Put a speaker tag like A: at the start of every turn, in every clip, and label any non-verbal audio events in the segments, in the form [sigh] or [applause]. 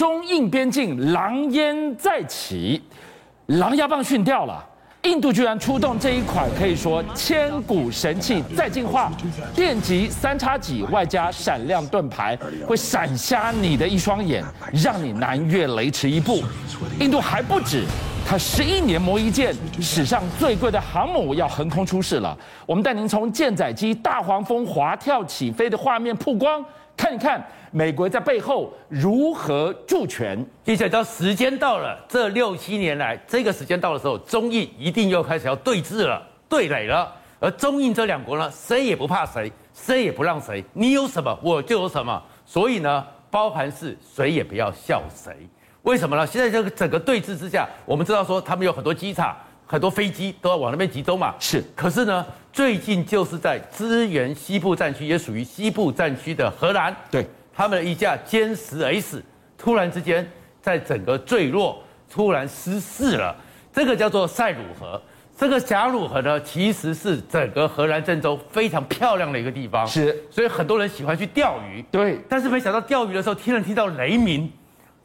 A: 中印边境狼烟再起，狼牙棒训掉了。印度居然出动这一款可以说千古神器再进化，电极三叉戟外加闪亮盾牌，会闪瞎你的一双眼，让你难越雷池一步。印度还不止，它十一年磨一剑，史上最贵的航母要横空出世了。我们带您从舰载机大黄蜂滑跳起飞的画面曝光。看一看美国在背后如何助拳。
B: 接下来到时间到了，这六七年来，这个时间到的时候，中印一定又开始要对峙了、对垒了。而中印这两国呢，谁也不怕谁，谁也不让谁。你有什么，我就有什么。所以呢，包含是谁也不要笑谁。为什么呢？现在这个整个对峙之下，我们知道说他们有很多机场。很多飞机都要往那边集中嘛，
A: 是。
B: 可是呢，最近就是在支援西部战区，也属于西部战区的荷兰，
A: 对，
B: 他们的一架歼十 S 突然之间在整个坠落，突然失事了。这个叫做塞鲁河，这个贾鲁河呢，其实是整个荷兰郑州非常漂亮的一个地方，
A: 是。
B: 所以很多人喜欢去钓鱼，
A: 对。
B: 但是没想到钓鱼的时候，听人听到雷鸣，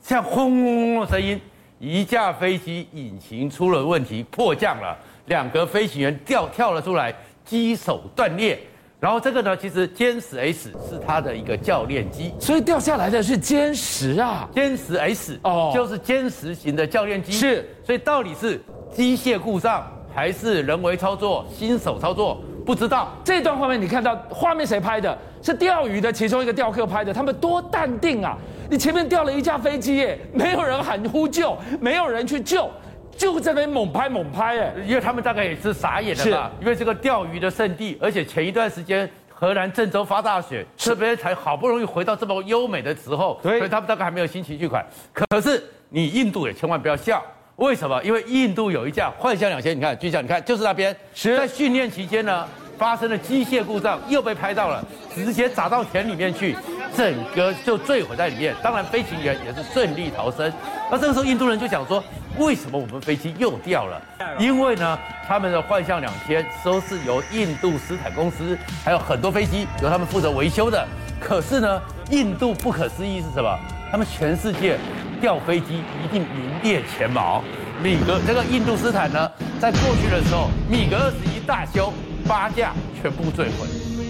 B: 像轰隆隆的声音。一架飞机引擎出了问题，迫降了，两个飞行员掉跳了出来，机手断裂。然后这个呢，其实歼十 S 是它的一个教练机，
A: 所以掉下来的是歼十啊，
B: 歼十 S 哦，就是歼十型的教练机。
A: 是，
B: 所以到底是机械故障还是人为操作、新手操作？不知道。
A: 这段画面你看到画面谁拍的？是钓鱼的其中一个钓客拍的，他们多淡定啊！你前面掉了一架飞机耶，没有人喊呼救，没有人去救，就在那边猛拍猛拍哎，
B: 因为他们大概也是傻眼了吧？因为这个钓鱼的圣地，而且前一段时间河南郑州发大雪，这边才好不容易回到这么优美的时候，所以他们大概还没有心情去管。可是你印度也千万不要笑，为什么？因为印度有一架幻象两千，你看，巨象，你看就是那边，在训练期间呢。发生了机械故障，又被拍到了，直接砸到田里面去，整个就坠毁在里面。当然，飞行员也是顺利逃生。那这个时候，印度人就想说：为什么我们飞机又掉了？[laughs] 因为呢，他们的幻象两千都是由印度斯坦公司，还有很多飞机由他们负责维修的。可是呢，印度不可思议是什么？他们全世界掉飞机一定名列前茅。米格这个印度斯坦呢，在过去的时候，米格二十一大修。八架全部坠毁，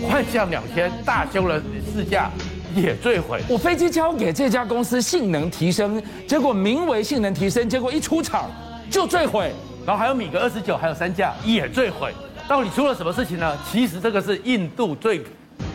B: 幻象两千大修了四架也坠毁。
A: 我飞机交给这家公司性能提升，结果名为性能提升，结果一出厂就坠毁。
B: 然后还有米格二十九还有三架也坠毁。到底出了什么事情呢？其实这个是印度最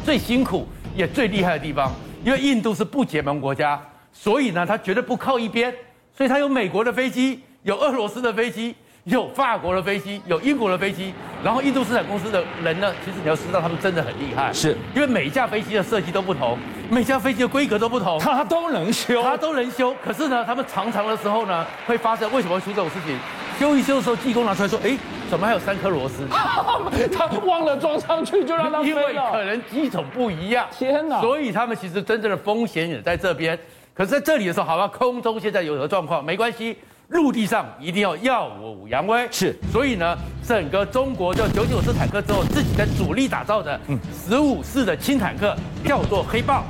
B: 最辛苦也最厉害的地方，因为印度是不结盟国家，所以呢，他绝对不靠一边，所以他有美国的飞机，有俄罗斯的飞机。有法国的飞机，有英国的飞机，然后印度斯坦公司的人呢，其实你要知道，他们真的很厉害，
A: 是
B: 因为每一架飞机的设计都不同，每架飞机的规格都不同，
A: 他都能修，
B: 他都能修。可是呢，他们常常的时候呢，会发生为什么会出这种事情？修一修的时候，技工拿出来说：“哎，怎么还有三颗螺丝？[laughs]
A: 他忘了装上去，就让他飞了。”
B: 因为可能机种不一样，
A: 天哪！
B: 所以他们其实真正的风险也在这边。可是在这里的时候，好吧，空中现在有何状况？没关系。陆地上一定要耀武扬威，
A: 是，
B: 所以呢，整个中国就九九式坦克之后自己在主力打造的，嗯，十五式的轻坦克叫做黑豹，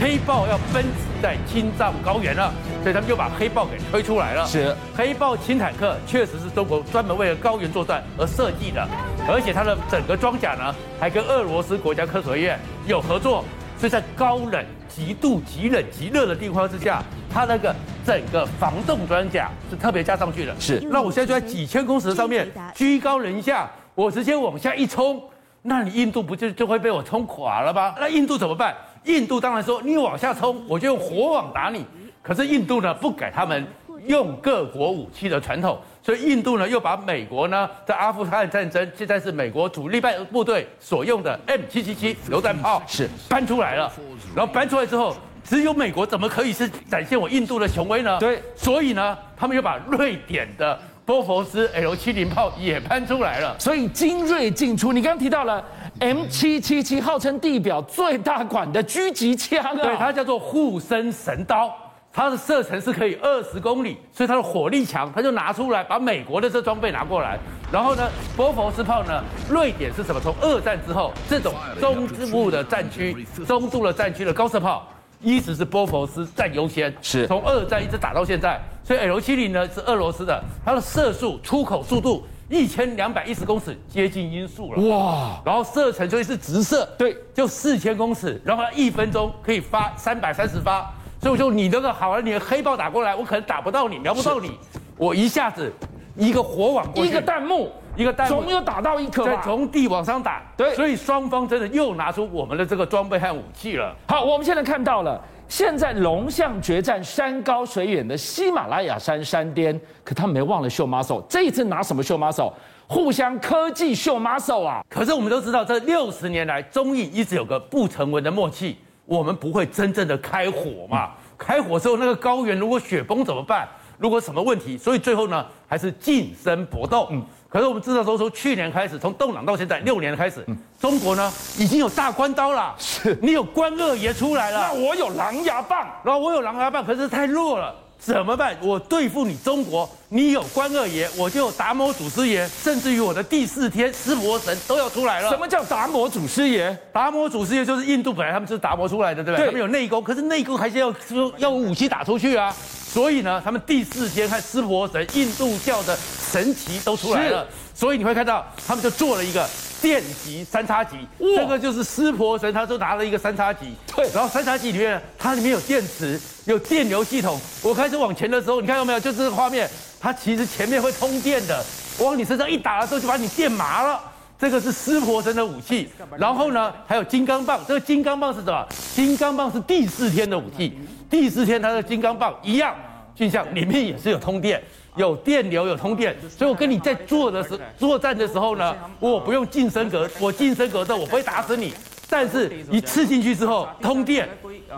B: 黑豹要奔驰在青藏高原了，所以他们就把黑豹给推出来了。
A: 是，
B: 黑豹轻坦克确实是中国专门为了高原作战而设计的，而且它的整个装甲呢，还跟俄罗斯国家科学院有合作，所以在高冷、极度极冷、极热的地方之下。它那个整个防冻装甲是特别加上去的，
A: 是。
B: 那我现在就在几千公尺的上面，居高临下，我直接往下一冲，那你印度不就就会被我冲垮了吗？那印度怎么办？印度当然说，你往下冲，我就用火网打你。可是印度呢，不改他们用各国武器的传统，所以印度呢又把美国呢在阿富汗战争，现在是美国主力派部队所用的 M 七七七榴弹炮
A: 是
B: 搬出来了，然后搬出来之后。只有美国怎么可以是展现我印度的雄威呢？
A: 对，
B: 所以呢，他们又把瑞典的波佛斯 L 七零炮也搬出来了。
A: 所以精锐进出。你刚刚提到了 M 七七七，号称地表最大管的狙击枪啊。
B: 对，它叫做护身神刀，它的射程是可以二十公里，所以它的火力强。它就拿出来把美国的这装备拿过来，然后呢，波佛斯炮呢，瑞典是什么？从二战之后，这种中部的战区、中度的战区的高射炮。一直是波佛斯占优先，
A: 是
B: 从二战一直打到现在。所以 L 七零呢是俄罗斯的，它的射速出口速度一千两百一十公尺，接近音速了。哇！然后射程就是直射，
A: 对，
B: 就四千公尺，然后它一分钟可以发三百三十发。所以我说你那个好了，你的黑豹打过来，我可能打不到你，瞄不到你，我一下子一个火网过去，
A: 一个弹幕，
B: 一个弹幕，
A: 总有打到一颗吧？
B: 从地往上打，
A: 对，
B: 所以双方真的又拿出我们的这个装备和武器了。
A: 好，我们现在看到了。现在龙象决战山高水远的喜马拉雅山山巅，可他们没忘了秀 muscle。这一次拿什么秀 muscle？互相科技秀 muscle 啊！
B: 可是我们都知道，这六十年来中印一直有个不成文的默契，我们不会真正的开火嘛。开火之后，那个高原如果雪崩怎么办？如果什么问题？所以最后呢，还是近身搏斗。嗯。可是我们知道说，从去年开始，从动荡到现在六年开始，中国呢已经有大关刀了。
A: 是，
B: 你有关二爷出来了，
A: 那我有狼牙棒，
B: 然后我有狼牙棒，可是太弱了，怎么办？我对付你中国，你有关二爷，我就有达摩祖师爷，甚至于我的第四天湿婆神都要出来了。
A: 什么叫达摩祖师爷？
B: 达摩祖师爷就是印度本来他们是达摩出来的，对不对？他们有内功，可是内功还是要说要武器打出去啊。所以呢，他们第四天和湿婆神，印度教的神奇都出来了。所以你会看到，他们就做了一个电极三叉戟，这个就是湿婆神，他就拿了一个三叉戟。对，然后三叉戟里面，它里面有电池，有电流系统。我开始往前的时候，你看到没有？就这个画面，它其实前面会通电的，往你身上一打的时候，就把你电麻了。这个是湿婆神的武器。然后呢，还有金刚棒，这个金刚棒是什么？金刚棒是第四天的武器。第四天它的金刚棒一样，就像里面也是有通电。有电流，有通电，所以我跟你在做的时 [laughs] 作战的时候呢，我不用近身格，我近身格斗，我不会打死你，但是一刺进去之后通电，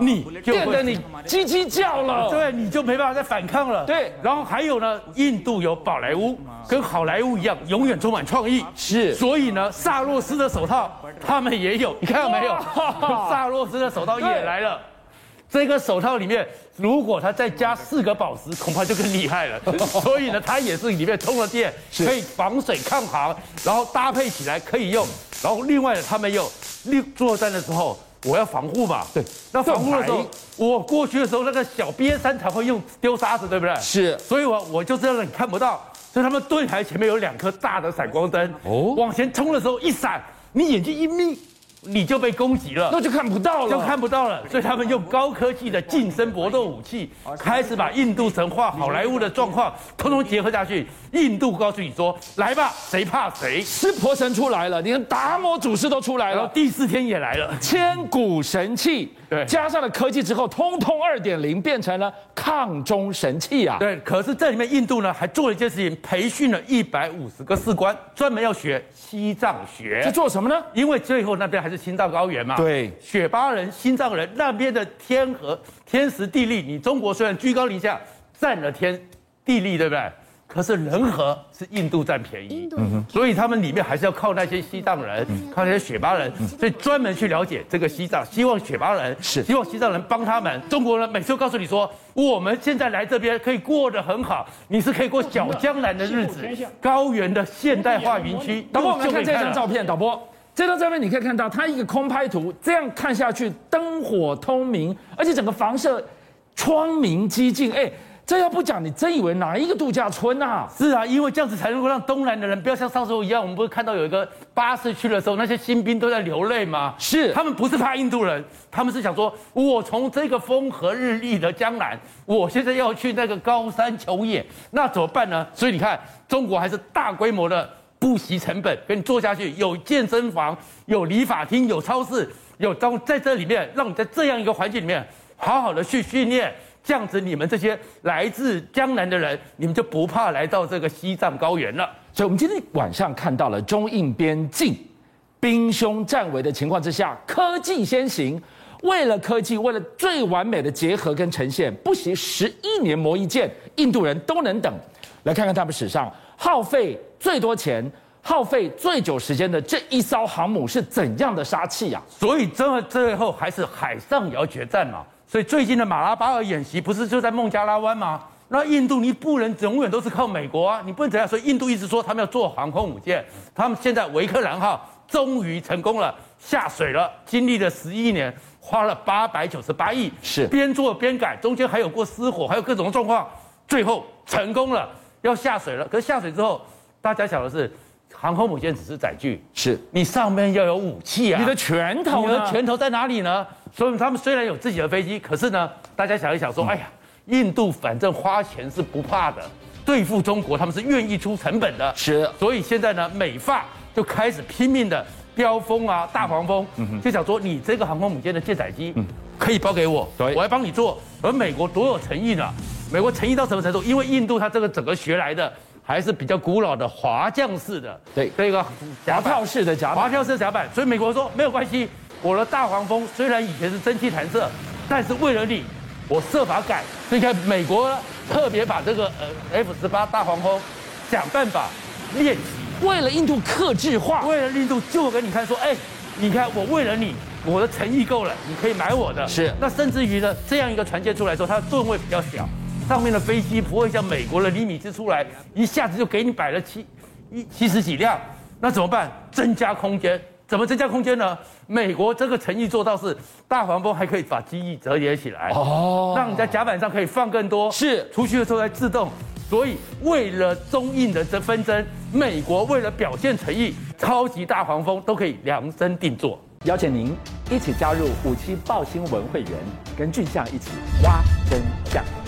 B: 你就
A: 电得你叽叽叫了，
B: 对，你就没办法再反抗了。
A: 对，
B: 然后还有呢，印度有宝莱坞，跟好莱坞一样，永远充满创意。
A: 是，
B: 所以呢，萨洛斯的手套他们也有，你看到没有？[laughs] 萨洛斯的手套也来了。这个手套里面，如果它再加四个宝石，恐怕就更厉害了。[laughs] 所以呢，它也是里面通了电，可以防水抗寒，然后搭配起来可以用。然后另外呢，他们有作战的时候，我要防护嘛。对，那防护的时候，我过去的时候，那个小瘪三才会用丢沙子，对不对？
A: 是。
B: 所以我我就这样，你看不到。所以他们盾牌前面有两颗大的闪光灯，哦，往前冲的时候一闪，你眼睛一眯。你就被攻击了，
A: 那就看不到了，
B: 就看不到了。所以他们用高科技的近身搏斗武器，开始把印度神话、好莱坞的状况通通结合下去。印度告诉你说：“来吧，谁怕谁？”
A: 湿婆神出来了，你看达摩祖师都出来了，
B: 第四天也来了，
A: 千古神器。对，加上了科技之后，通通二点零变成了抗中神器啊！
B: 对，可是这里面印度呢还做了一件事情，培训了一百五十个士官，专门要学西藏学。
A: 这做什么呢？
B: 因为最后那边还是青藏高原嘛。
A: 对，
B: 雪巴人、新藏人那边的天和天时地利，你中国虽然居高临下，占了天地利，对不对？可是人和是印度占便宜，所以他们里面还是要靠那些西藏人，靠那些雪巴人，所以专门去了解这个西藏，希望雪巴人是。希望西藏人帮他们。中国人每次都告诉你说，我们现在来这边可以过得很好，你是可以过小江南的日子，高原的现代化云区。
A: 导播，我们看这张照片，导播，这张照片你可以看到，它一个空拍图，这样看下去灯火通明，而且整个房舍窗明几净，哎。这要不讲，你真以为哪一个度假村啊？
B: 是啊，因为这样子才能够让东南的人不要像上次一样，我们不是看到有一个巴士去的时候，那些新兵都在流泪吗？
A: 是，
B: 他们不是怕印度人，他们是想说，我从这个风和日丽的江南，我现在要去那个高山求野，那怎么办呢？所以你看，中国还是大规模的不惜成本给你做下去，有健身房，有理发厅，有超市，有当在这里面，让你在这样一个环境里面好好的去训练。这样子，你们这些来自江南的人，你们就不怕来到这个西藏高原了。
A: 所以，我们今天晚上看到了中印边境兵凶战危的情况之下，科技先行，为了科技，为了最完美的结合跟呈现，不惜十一年磨一剑，印度人都能等。来看看他们史上耗费最多钱、耗费最久时间的这一艘航母是怎样的杀器呀？
B: 所以，这最后还是海上也要决战嘛。所以最近的马拉巴尔演习不是就在孟加拉湾吗？那印度你不能永远都是靠美国啊，你不能怎样？所以印度一直说他们要做航空母舰，他们现在维克兰号终于成功了，下水了，经历了十一年，花了八百九十八亿，
A: 是
B: 边做边改，中间还有过失火，还有各种状况，最后成功了，要下水了。可是下水之后，大家想的是，航空母舰只是载具，
A: 是
B: 你上面要有武器啊，
A: 你的拳头，
B: 你的拳头在哪里呢？所以他们虽然有自己的飞机，可是呢，大家想一想说，嗯、哎呀，印度反正花钱是不怕的，对付中国他们是愿意出成本的，
A: 是。
B: 所以现在呢，美发就开始拼命的飙风啊，大黄蜂，嗯、就想说你这个航空母舰的舰载机，可以包给我，对，我来帮你做。而美国多有诚意呢？美国诚意到什么程度？因为印度它这个整个学来的还是比较古老的滑降式的，
A: 对，
B: 这个
A: 滑跳式的甲板，
B: 滑跳式的甲板，所以美国说没有关系。我的大黄蜂虽然以前是蒸汽弹射，但是为了你，我设法改。所以看美国特别把这个呃 F 十八大黄蜂想办法练习，
A: 为了印度克制化，
B: 为了印度就给你看说，哎，你看我为了你，我的诚意够了，你可以买我的。
A: 是。那
B: 甚至于呢，这样一个船舰出来之后，它的吨位比较小，上面的飞机不会像美国的厘米兹出来一下子就给你摆了七一七十几辆，那怎么办？增加空间。怎么增加空间呢？美国这个诚意做到是大黄蜂还可以把机翼折叠起来哦，让你在甲板上可以放更多，
A: 是
B: 出去的时候再自动。所以为了中印的这纷争，美国为了表现诚意，超级大黄蜂都可以量身定做。
C: 邀请您一起加入五七报新闻会员，跟俊相一起挖真相。